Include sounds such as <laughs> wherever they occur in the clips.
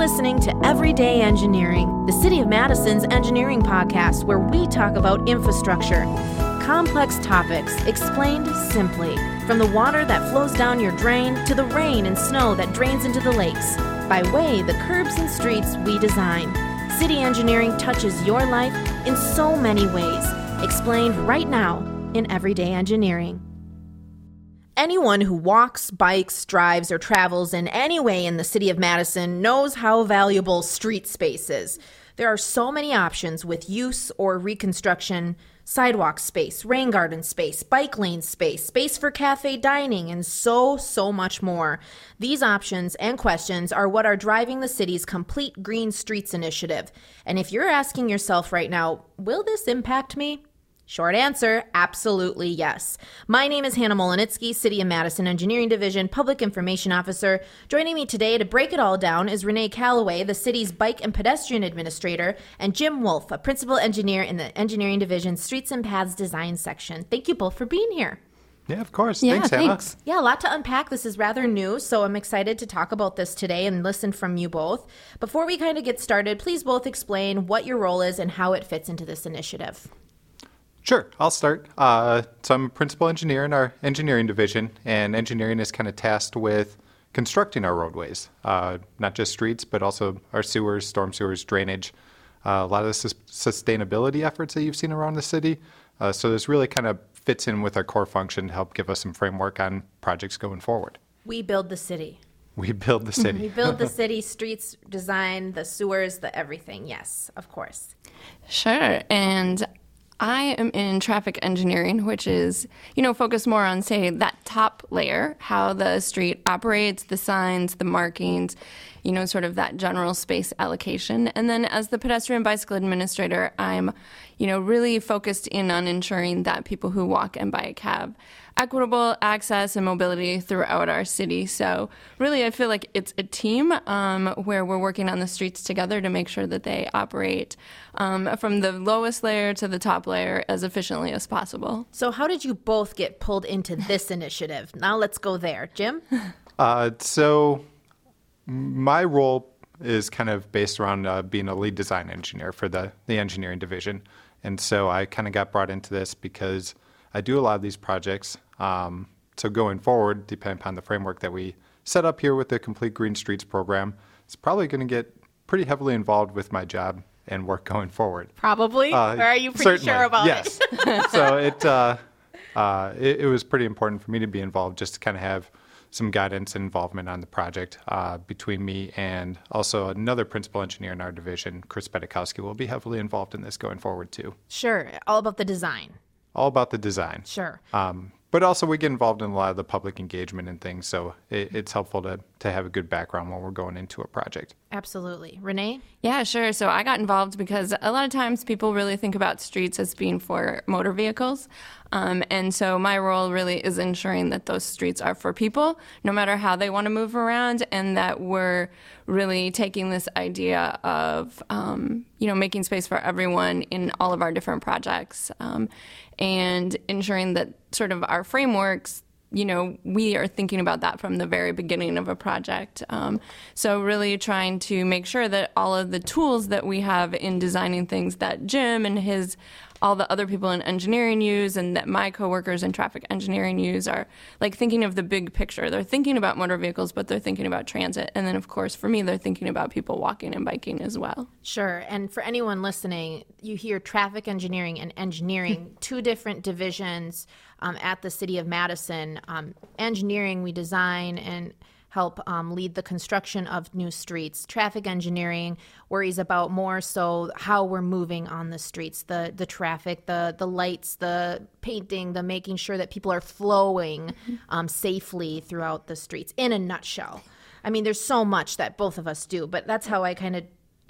listening to Everyday Engineering, the City of Madison's engineering podcast, where we talk about infrastructure, complex topics explained simply, from the water that flows down your drain to the rain and snow that drains into the lakes, by way the curbs and streets we design. City engineering touches your life in so many ways, explained right now in Everyday Engineering. Anyone who walks, bikes, drives, or travels in any way in the city of Madison knows how valuable street space is. There are so many options with use or reconstruction sidewalk space, rain garden space, bike lane space, space for cafe dining, and so, so much more. These options and questions are what are driving the city's Complete Green Streets initiative. And if you're asking yourself right now, will this impact me? Short answer, absolutely yes. My name is Hannah Mohelnitzky, City of Madison Engineering Division Public Information Officer. Joining me today to break it all down is Renee Callaway, the city's Bike and Pedestrian Administrator, and Jim Wolfe, a Principal Engineer in the Engineering Division Streets and Paths Design Section. Thank you both for being here. Yeah, of course. Yeah, thanks, Hannah. thanks. Yeah, a lot to unpack. This is rather new, so I'm excited to talk about this today and listen from you both. Before we kind of get started, please both explain what your role is and how it fits into this initiative. Sure, I'll start. Uh, so I'm a principal engineer in our engineering division, and engineering is kind of tasked with constructing our roadways, uh, not just streets, but also our sewers, storm sewers, drainage, uh, a lot of the sus- sustainability efforts that you've seen around the city. Uh, so this really kind of fits in with our core function to help give us some framework on projects going forward. We build the city. We build the city. <laughs> We build the <laughs> city, streets, design, the sewers, the everything. Yes, of course. Sure. And I am in traffic engineering, which is, you know, focused more on, say, that top layer, how the street operates, the signs, the markings, you know, sort of that general space allocation. And then as the pedestrian bicycle administrator, I'm, you know, really focused in on ensuring that people who walk and bike have equitable access and mobility throughout our city. So, really, I feel like it's a team um, where we're working on the streets together to make sure that they operate um, from the lowest layer to the top layer as efficiently as possible. So, how did you both get pulled into this initiative? Now, let's go there. Jim? <laughs> Uh, so my role is kind of based around uh, being a lead design engineer for the, the engineering division. And so I kind of got brought into this because I do a lot of these projects. Um, so going forward, depending upon the framework that we set up here with the Complete Green Streets program, it's probably going to get pretty heavily involved with my job and work going forward. Probably. Uh, or are you pretty certainly, sure about yes. it? so it, uh, uh, it it was pretty important for me to be involved, just to kind of have some guidance and involvement on the project uh, between me and also another principal engineer in our division, Chris Petykowski, will be heavily involved in this going forward too. Sure. All about the design. All about the design. Sure. Um, but also we get involved in a lot of the public engagement and things, so it, it's helpful to, to have a good background when we're going into a project. Absolutely. Renee? Yeah, sure. So I got involved because a lot of times people really think about streets as being for motor vehicles. Um, and so my role really is ensuring that those streets are for people, no matter how they want to move around, and that we're really taking this idea of, um, you know, making space for everyone in all of our different projects um, and ensuring that sort of our frameworks you know, we are thinking about that from the very beginning of a project. Um, so, really trying to make sure that all of the tools that we have in designing things that Jim and his all the other people in engineering use and that my coworkers in traffic engineering use are like thinking of the big picture. They're thinking about motor vehicles, but they're thinking about transit. And then, of course, for me, they're thinking about people walking and biking as well. Sure. And for anyone listening, you hear traffic engineering and engineering, <laughs> two different divisions um, at the city of Madison. Um, engineering, we design and help um, lead the construction of new streets. Traffic engineering worries about more so how we're moving on the streets, the the traffic, the the lights, the painting, the making sure that people are flowing um, safely throughout the streets. In a nutshell, I mean, there's so much that both of us do, but that's how I kind of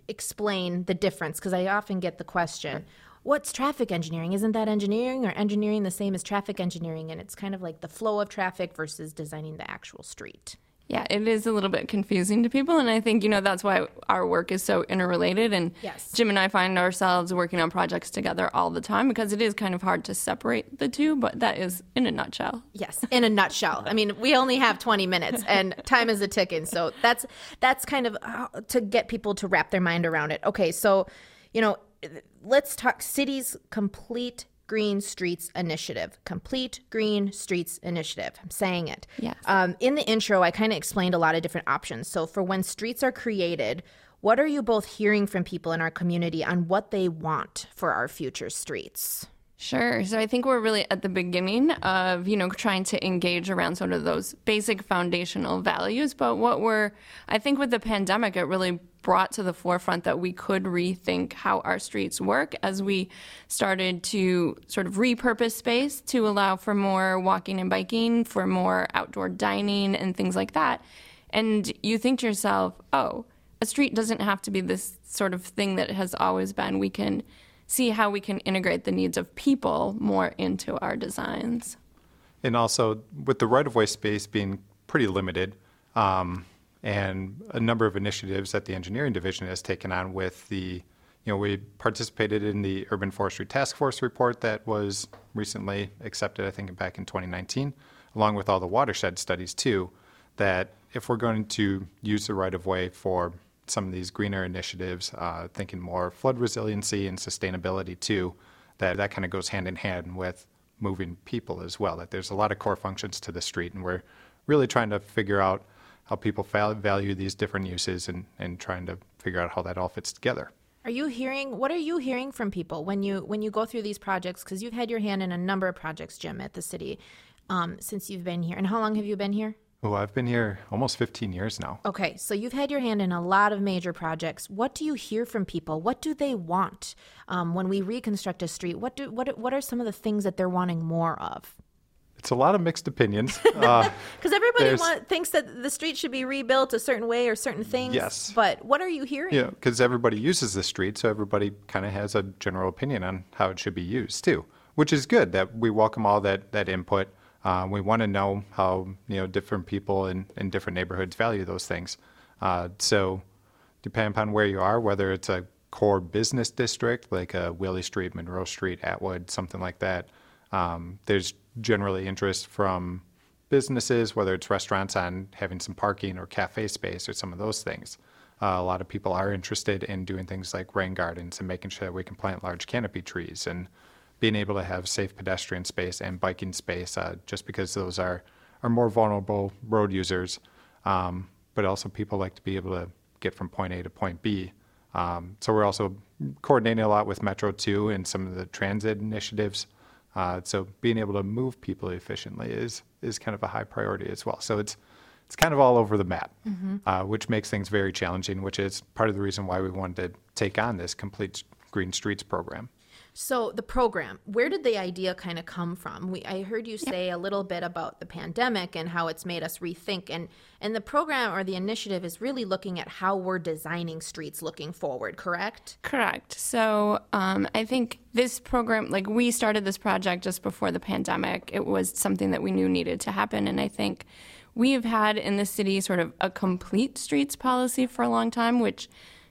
explain the difference because I often get the question. What's traffic engineering? Isn't that engineering or engineering the same as traffic engineering? And it's kind of like the flow of traffic versus designing the actual street. Yeah, it is a little bit confusing to people, and I think you know that's why our work is so interrelated. And Yes. Jim and I find ourselves working on projects together all the time because it is kind of hard to separate the two. But that is in a nutshell. Yes, in a nutshell. I mean, we only have 20 minutes and time is a ticking. So that's that's kind of how, to get people to wrap their mind around it. Okay, so, you know, let's talk cities complete green streets initiative. Complete green streets initiative. I'm saying it. Yes. Um, in the intro, I kind of explained a lot of different options. So for when streets are created, what are you both hearing from people in our community on what they want for our future streets? Sure. So I think we're really at the beginning of, you know, trying to engage around sort of those basic foundational values. But what we're, I think with the pandemic, it really brought to the forefront that we could rethink how our streets work as we started to sort of repurpose space to allow for more walking and biking, for more outdoor dining and things like that. And you think to yourself, oh, a street doesn't have to be this sort of thing that it has always been. We can see how we can integrate the needs of people more into our designs. And also, with the right of way space being pretty limited, um, and a number of initiatives that the engineering division has taken on with the, you know, we participated in the Urban Forestry Task Force report that was recently accepted, I think, back in 2019, along with all the watershed studies too, that if we're going to use the right of way for some of these greener initiatives, uh, thinking more flood resiliency and sustainability too, that that kind of goes hand in hand with moving people as well. That there's a lot of core functions to the street, and we're really trying to figure out how people val- value these different uses and, and trying to figure out how that all fits together. Are you hearing what are you hearing from people when you when you go through these projects because you've had your hand in a number of projects Jim at the city um, since you've been here and how long have you been here? Oh, I've been here almost 15 years now. Okay, so you've had your hand in a lot of major projects. What do you hear from people? What do they want um, when we reconstruct a street? What do what what are some of the things that they're wanting more of? It's a lot of mixed opinions. <laughs> Uh, Because everybody want, thinks that the street should be rebuilt a certain way or certain things. Yes. But what are you hearing? Yeah, because everybody uses the street, so everybody kind of has a general opinion on how it should be used too, which is good. That we welcome all that that input. Uh, we want to know how you know different people in, in different neighborhoods value those things. Uh, so, depending upon where you are, whether it's a core business district like a Willy Street, Monroe Street, Atwood, something like that, um, there's generally interest from businesses, whether it's restaurants on having some parking or cafe space or some of those things. Uh, a lot of people are interested in doing things like rain gardens and making sure that we can plant large canopy trees and being able to have safe pedestrian space and biking space, uh, just because those are, are more vulnerable road users. Um, but also, people like to be able to get from point A to point B. Um, so, we're also coordinating a lot with Metro 2 and some of the transit initiatives. Uh, so, being able to move people efficiently is, is kind of a high priority as well. So, it's it's kind of all over the map, uh, which makes things very challenging, which is part of the reason why we wanted to take on this complete green streets program. So the program, where did the idea kind of come from? We, I heard you say a little bit about the pandemic and how it's made us rethink, and and the program or the initiative is really looking at how we're designing streets looking forward. Correct? Correct. So um, I think this program, like we started this project just before the pandemic. It was something that we knew needed to happen, and I think we have had in the city sort of a complete streets policy for a long time, which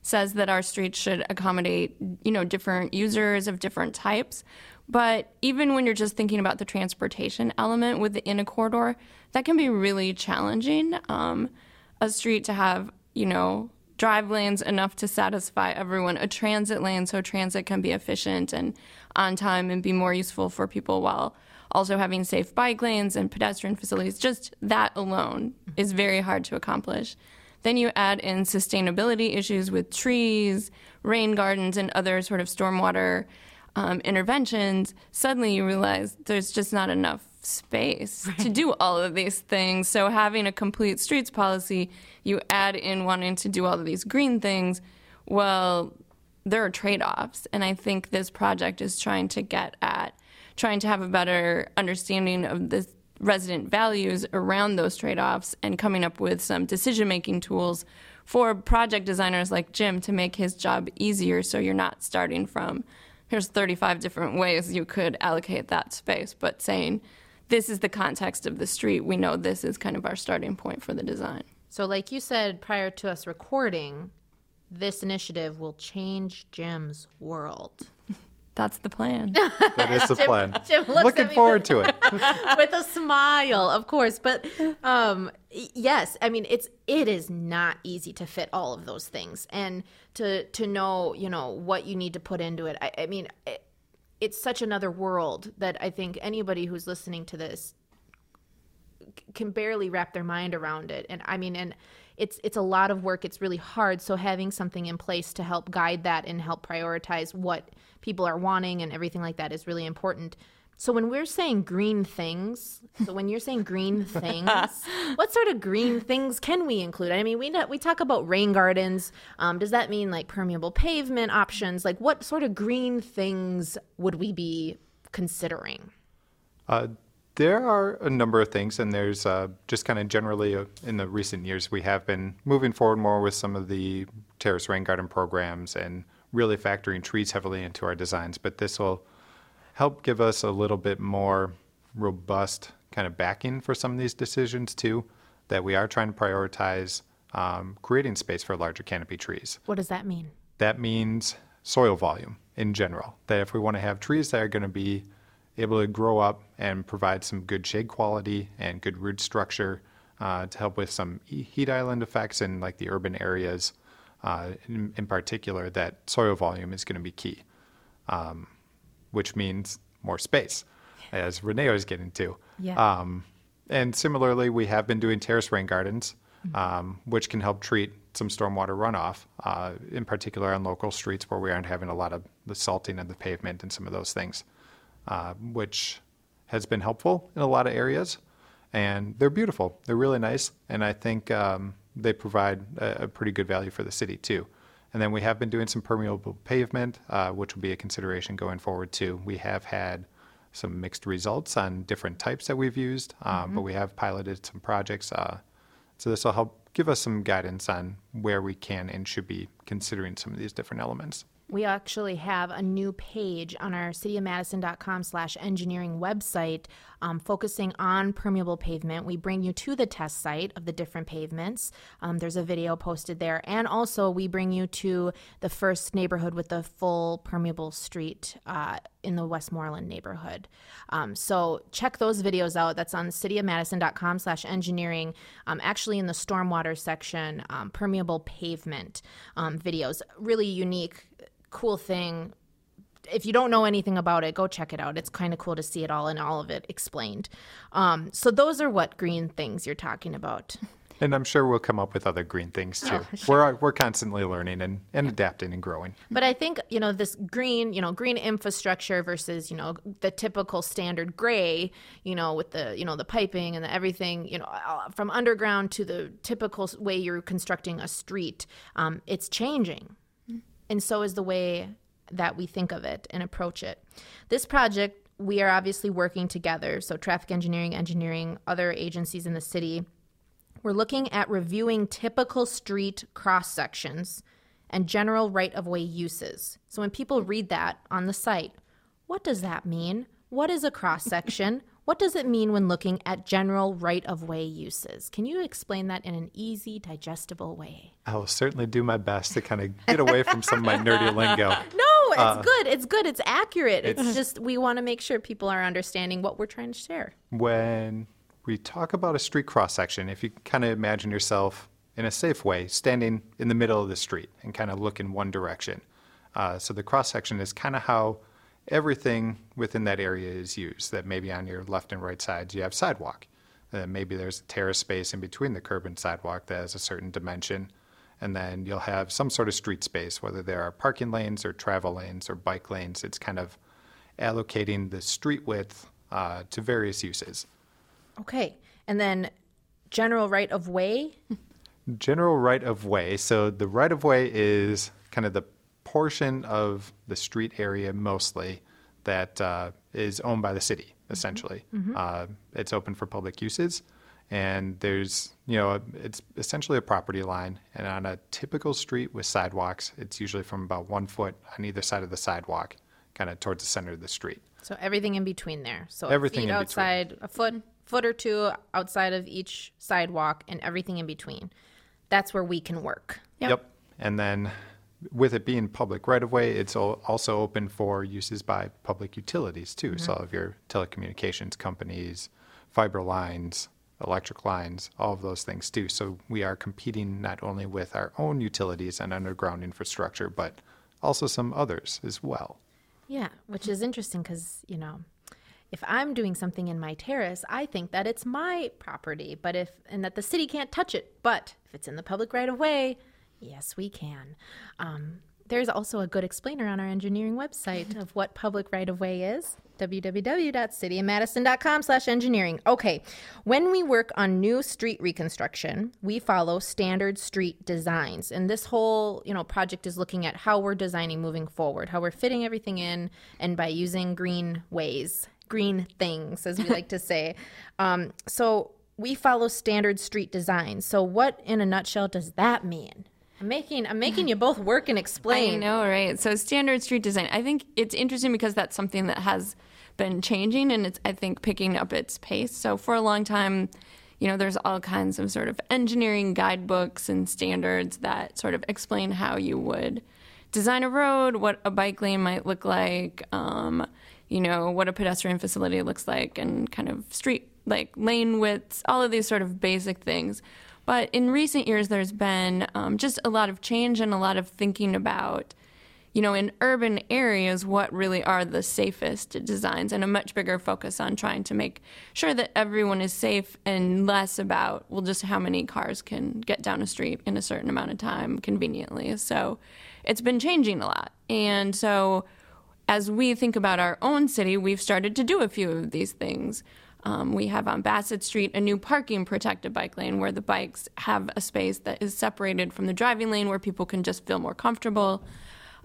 says that our streets should accommodate, you know, different users of different types. But even when you're just thinking about the transportation element within a corridor, that can be really challenging. Um, a street to have, you know, drive lanes enough to satisfy everyone, a transit lane so transit can be efficient and on time and be more useful for people while also having safe bike lanes and pedestrian facilities. Just that alone is very hard to accomplish. Then you add in sustainability issues with trees, rain gardens, and other sort of stormwater um, interventions. Suddenly you realize there's just not enough space <laughs> to do all of these things. So having a complete streets policy, you add in wanting to do all of these green things. Well, there are trade-offs, and I think this project is trying to get at trying to have a better understanding of the resident values around those trade-offs and coming up with some decision-making tools for project designers like Jim to make his job easier so you're not starting from here's 35 different ways you could allocate that space, but saying this is the context of the street, we know this is kind of our starting point for the design. So, like you said prior to us recording, this initiative will change Jim's world. That's the plan. <laughs> That is the plan. Jim looks Looking at me forward to it. <laughs> with a smile, of course. But um, yes, I mean it's it is not easy to fit all of those things, and to to know you know what you need to put into it. I, I mean, it, it's such another world that I think anybody who's listening to this c- can barely wrap their mind around it. And I mean, and it's it's a lot of work. It's really hard. So having something in place to help guide that and help prioritize what people are wanting and everything like that is really important. So when we're saying green things, so when you're saying green <laughs> things, what sort of green things can we include? I mean, we know, we talk about rain gardens. Um, does that mean like permeable pavement options? Like what sort of green things would we be considering? Uh, there are a number of things, and there's uh, just kind of generally uh, in the recent years, we have been moving forward more with some of the terrace rain garden programs and really factoring trees heavily into our designs. But this will help give us a little bit more robust kind of backing for some of these decisions, too, that we are trying to prioritize um, creating space for larger canopy trees What does that mean? that means soil volume in general. That if we want to have trees that are going to be able to grow up and provide some good shade quality and good root structure uh, to help with some heat island effects in like the urban areas, uh, in, in particular, that soil volume is going to be key, um, which means more space, as Renee was getting to. Yeah. Um, and similarly, we have been doing terrace rain gardens, um, which can help treat some stormwater runoff, uh, in particular on local streets where we aren't having a lot of the salting of the pavement and some of those things, uh, which has been helpful in a lot of areas. And they're beautiful. They're really nice. And I think um, they provide a, a pretty good value for the city, too. And then we have been doing some permeable pavement, uh, which will be a consideration going forward, too. We have had some mixed results on different types that we've used, um, but we have piloted some projects. Uh, so this will help give us some guidance on where we can and should be considering some of these different elements. We actually have a new page on our cityofmadison.com slash engineering website um, focusing on permeable pavement. We bring you to the test site of the different pavements. Um, there's a video posted there. And also, we bring you to the first neighborhood with the full permeable street uh, in the Westmorland neighborhood. Um, so check those videos out. That's on cityofmadison.com slash engineering. Um, actually, in the stormwater section, um, permeable pavement um, videos. Really unique cool thing. If you don't know anything about it, go check it out. It's kind of cool to see it all and all of it explained. Um, so those are what green things you're talking about. <laughs> And I'm sure we'll come up with other green things too. <laughs> We're we're constantly learning and, and adapting and growing. But I think you know this green, you know, green infrastructure versus you know the typical standard gray, you know, with the you know the piping and the everything, you know, uh, from underground to the typical way you're constructing a street. Um, it's changing, and so is the way that we think of it and approach it. This project, we are obviously working together. So traffic engineering, engineering, other agencies in the city. We're looking at reviewing typical street cross sections and general right of way uses. So when people read that on the site, what does that mean? What is a cross section? <laughs> what does it mean when looking at general right of way uses? Can you explain that in an easy, digestible way? I will certainly do my best to kind of get away from some of my nerdy <laughs> lingo. No, it's good. It's good. It's accurate. It's, just we want to make sure people are understanding what we're trying to share. When we talk about a street cross section, if you kind of imagine yourself in a safe way standing in the middle of the street and kind of look in one direction. Uh, so the cross section is kind of how everything within that area is used. That maybe on your left and right sides you have sidewalk. Uh, maybe there's a terrace space in between the curb and sidewalk that has a certain dimension. And then you'll have some sort of street space, whether there are parking lanes or travel lanes or bike lanes. It's kind of allocating the street width uh, to various uses. Okay. And then general right of way. General right of way. So the right of way is kind of the portion of the street area mostly that uh, is owned by the city, essentially. Uh, it's open for public uses. And there's, you know, it's essentially a property line. And on a typical street with sidewalks, it's usually from about one foot on either side of the sidewalk, kind of towards the center of the street. So everything in between there. So Everything feet in between. outside, a foot, foot or two outside of each sidewalk, and everything in between. That's where we can work. Yep. Yep. And then with it being public right of way, it's also open for uses by public utilities too. Mm-hmm. So all of your telecommunications companies, fiber lines, electric lines, all of those things too. So we are competing not only with our own utilities and underground infrastructure, but also some others as well. Yeah, which is interesting because, you know, if I'm doing something in my terrace, I think that it's my property, but if, and that the city can't touch it. But if it's in the public right of way, yes, we can. Um, there's also a good explainer on our engineering website of what public right of way is www.cityofmadison.com slash engineering. Okay when we work on new street reconstruction we follow standard street designs. And this whole you know project is looking at how we're designing moving forward how we're fitting everything in and by using green ways green things as we <laughs> like to say. Um, so we follow standard street design. So what in a nutshell does that mean i'm making i'm making you both work and explain. I know, right? So standard street design. I think it's interesting because that's something that has been changing and it's I think picking up its pace. So for a long time, you know, there's all kinds of sort of engineering guidebooks and standards that sort of explain how you would design a road, what a bike lane might look like, um, you know, what a pedestrian facility looks like, and kind of street like lane widths, all of these sort of basic things. But in recent years, there's been um, just a lot of change and a lot of thinking about, you know, in urban areas, what really are the safest designs, and a much bigger focus on trying to make sure that everyone is safe and less about, well, just how many cars can get down a street in a certain amount of time conveniently. So it's been changing a lot. And so as we think about our own city, we've started to do a few of these things. Um, we have on Bassett Street a new parking protected bike lane where the bikes have a space that is separated from the driving lane where people can just feel more comfortable.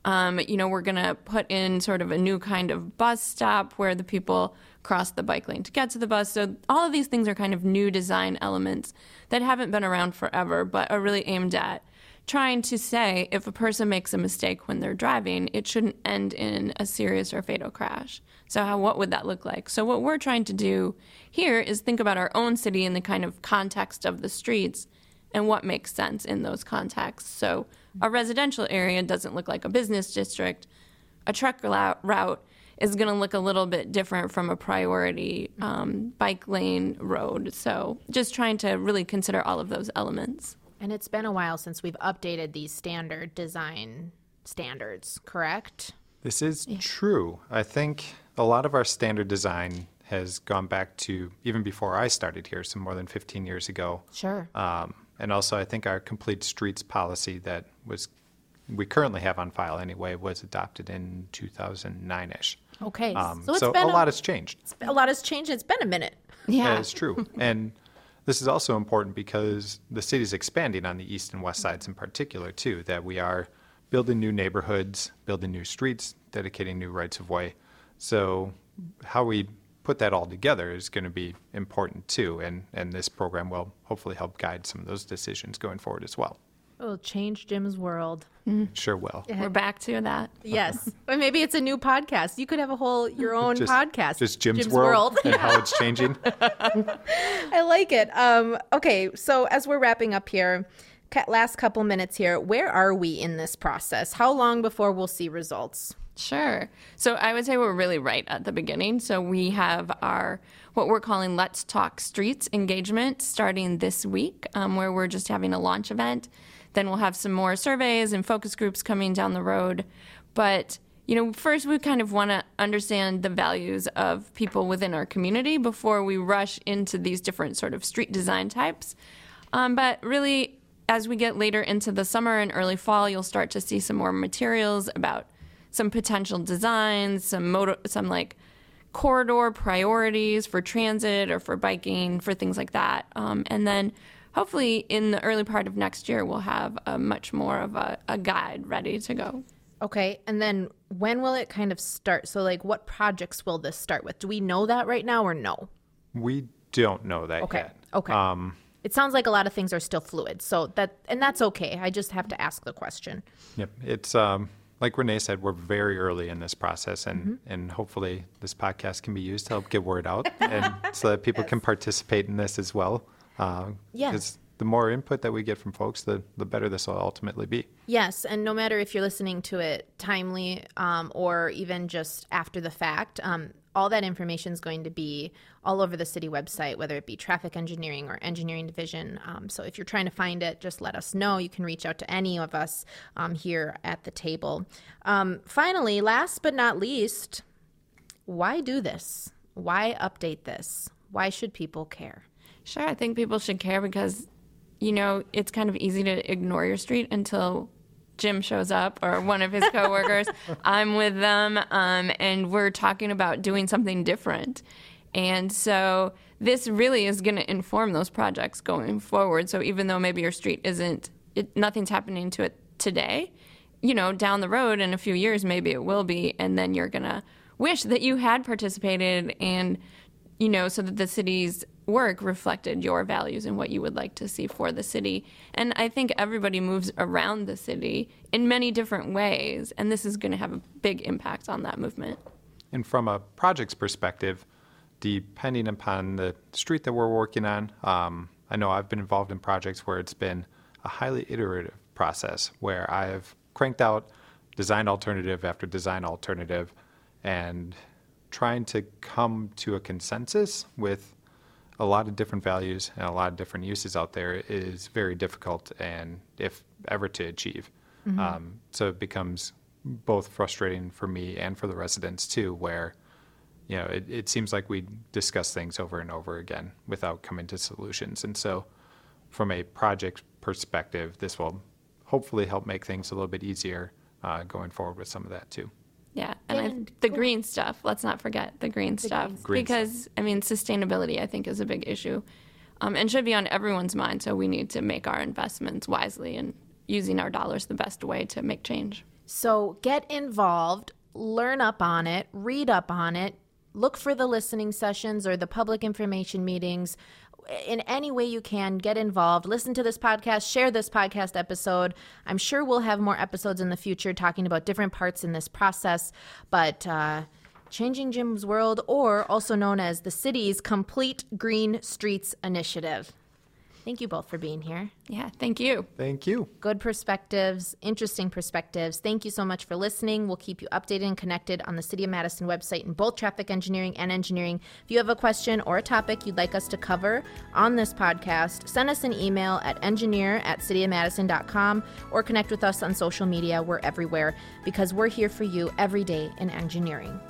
Um, you know, we're going to put in sort of a new kind of bus stop where the people cross the bike lane to get to the bus. So, all of these things are kind of new design elements that haven't been around forever, but are really aimed at trying to say if a person makes a mistake when they're driving, it shouldn't end in a serious or fatal crash. So, how what would that look like? So, what we're trying to do here is think about our own city in the kind of context of the streets and what makes sense in those contexts. So, a residential area doesn't look like a business district. A truck route is going to look a little bit different from a priority um, bike lane road. So, just trying to really consider all of those elements. And it's been a while since we've updated these standard design standards, correct? This is true. I think a lot of our standard design has gone back to even before I started here, so more than 15 years ago. Sure. Um, and also, I think our complete streets policy that was we currently have on file anyway was adopted in 2009ish. Okay. Um, so it's so been a lot has changed. a lot has changed. It's been a minute. Yeah. That is true. and <laughs> this is also important because the city is expanding on the east and west sides in particular, too, that we are building new neighborhoods, building new streets, dedicating new rights of way. So, how we put that all together is going to be important, too. And, and this program will hopefully help guide some of those decisions going forward as well. It'll change Jim's world. Sure will. We're back to that. Yes. <laughs> or maybe it's a new podcast. You could have a whole your <laughs> own Just, podcast. just Jim's, world, and how it's <laughs> changing. I like it. Um, okay, so as we're wrapping up here, ca- last couple minutes here, where are we in this process? How long before we'll see results? Sure. So I would say we're really right at the beginning. So we have our what we're calling Let's Talk Streets engagement starting this week, um, where we're just having a launch event. Then we'll have some more surveys and focus groups coming down the road. But you know, first we kind of want to understand the values of people within our community before we rush into these different sort of street design types. Um, but really, as we get later into the summer and early fall, you'll start to see some more materials about some potential designs, some some like corridor priorities for transit or for biking, for things like that. Um, and then hopefully in the early part of next year, we'll have a much more of a, a guide ready to go. Okay, and then when will it kind of start? So, like, what projects will this start with? Do we know that right now or no? We don't know that Okay. yet. Okay. Um, It sounds like a lot of things are still fluid. So that and that's okay. I just have to ask the question. Yep. It's um, like Renee said, we're very early in this process, and, Mm-hmm. and hopefully this podcast can be used to help get word out, <laughs> and so that people can participate in this as well. Uh. Because the more input that we get from folks, the the better this will ultimately be. Yes, and no matter if you're listening to it timely um, or even just after the fact, um, all that information is going to be all over the city website, whether it be traffic engineering or engineering division. Um, so if you're trying to find it, just let us know. You can reach out to any of us um, here at the table. Um, finally, last but not least, why do this? Why update this? Why should people care? Sure, I think people should care because, you know, it's kind of easy to ignore your street until Jim shows up or one of his coworkers. <laughs> I'm with them, um, and we're talking about doing something different. And so this really is going to inform those projects going forward. So even though maybe your street isn't, it, nothing's happening to it today, you know, down the road in a few years, maybe it will be. And then you're going to wish that you had participated and, you know, so that the city's work reflected your values and what you would like to see for the city. And I think everybody moves around the city in many different ways. And this is going to have a big impact on that movement. And from a project's perspective, depending upon the street that we're working on, um, I know I've been involved in projects where it's been a highly iterative process where I've cranked out design alternative after design alternative and trying to come to a consensus with a lot of different values and a lot of different uses out there is very difficult and if ever to achieve. Um, so it becomes both frustrating for me and for the residents too, where you know it, it seems like we discuss things over and over again without coming to solutions. And so, from a project perspective, this will hopefully help make things a little bit easier uh, going forward with some of that too. Yeah, and I, And- the green stuff. Let's not forget the green stuff green stuff. Green because I mean sustainability. I think is a big issue, um, and should be on everyone's mind. So we need to make our investments wisely and using our dollars the best way to make change. So get involved, learn up on it, read up on it, look for the listening sessions or the public information meetings. In any way you can, get involved. Listen to this podcast, share this podcast episode. I'm sure we'll have more episodes in the future talking about different parts in this process, but uh, Changing Jim's World, or also known as the city's Complete Green Streets Initiative. Thank you both for being here. Yeah, thank you. Thank you. good perspectives, interesting perspectives. Thank you so much for listening. We'll keep you updated and connected on the City of Madison website in both traffic engineering and engineering. If you have a question or a topic you'd like us to cover on this podcast, send us an email at engineer at cityofmadison.com or connect with us on social media. We're everywhere because we're here for you every day in engineering.